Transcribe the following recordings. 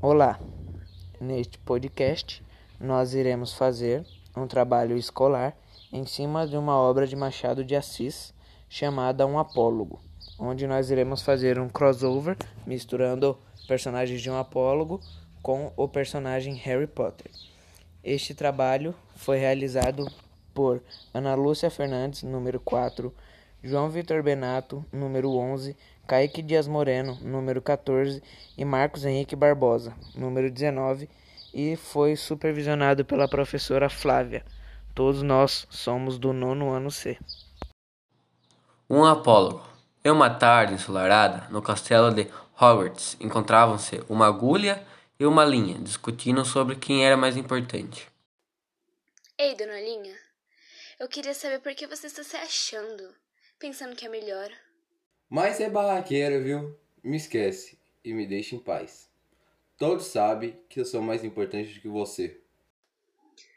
Olá, neste podcast nós iremos fazer um trabalho escolar em cima de uma obra de Machado de Assis chamada Um Apólogo, onde nós iremos fazer um crossover misturando personagens de um apólogo com o personagem Harry Potter. Este trabalho foi realizado por Ana Lúcia Fernandes, número 4, João Vitor Benato, número 11, Kaique Dias Moreno, número 14, e Marcos Henrique Barbosa, número 19, e foi supervisionado pela professora Flávia. Todos nós somos do nono ano C. Um apólogo. Em uma tarde ensolarada, no castelo de Hogwarts, encontravam-se uma agulha e uma linha, discutindo sobre quem era mais importante. Ei, dona Linha, eu queria saber por que você está se achando, pensando que é melhor. Mas é barraqueira, viu? Me esquece e me deixa em paz. Todos sabem que eu sou mais importante do que você.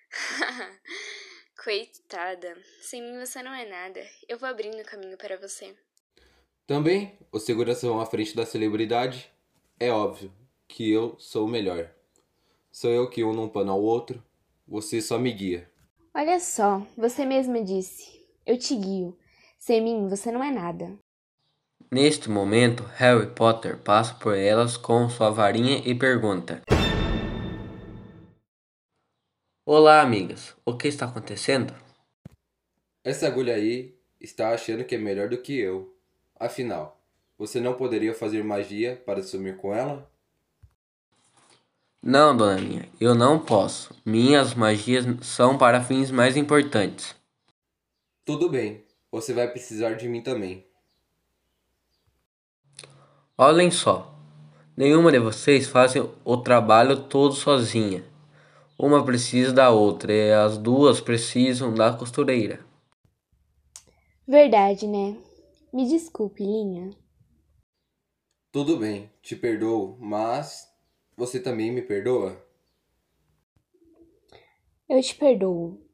Coitada, sem mim você não é nada. Eu vou abrindo o caminho para você. Também, os seguranças vão à frente da celebridade. É óbvio que eu sou o melhor. Sou eu que uno um pano ao outro, você só me guia. Olha só, você mesma disse. Eu te guio. Sem mim você não é nada. Neste momento, Harry Potter passa por elas com sua varinha e pergunta: Olá, amigas. O que está acontecendo? Essa agulha aí está achando que é melhor do que eu. Afinal, você não poderia fazer magia para sumir com ela? Não, dona minha, eu não posso. Minhas magias são para fins mais importantes. Tudo bem, você vai precisar de mim também. Olhem só, nenhuma de vocês fazem o trabalho todo sozinha. Uma precisa da outra e as duas precisam da costureira. Verdade, né? Me desculpe, Linha. Tudo bem, te perdoo, mas você também me perdoa? Eu te perdoo,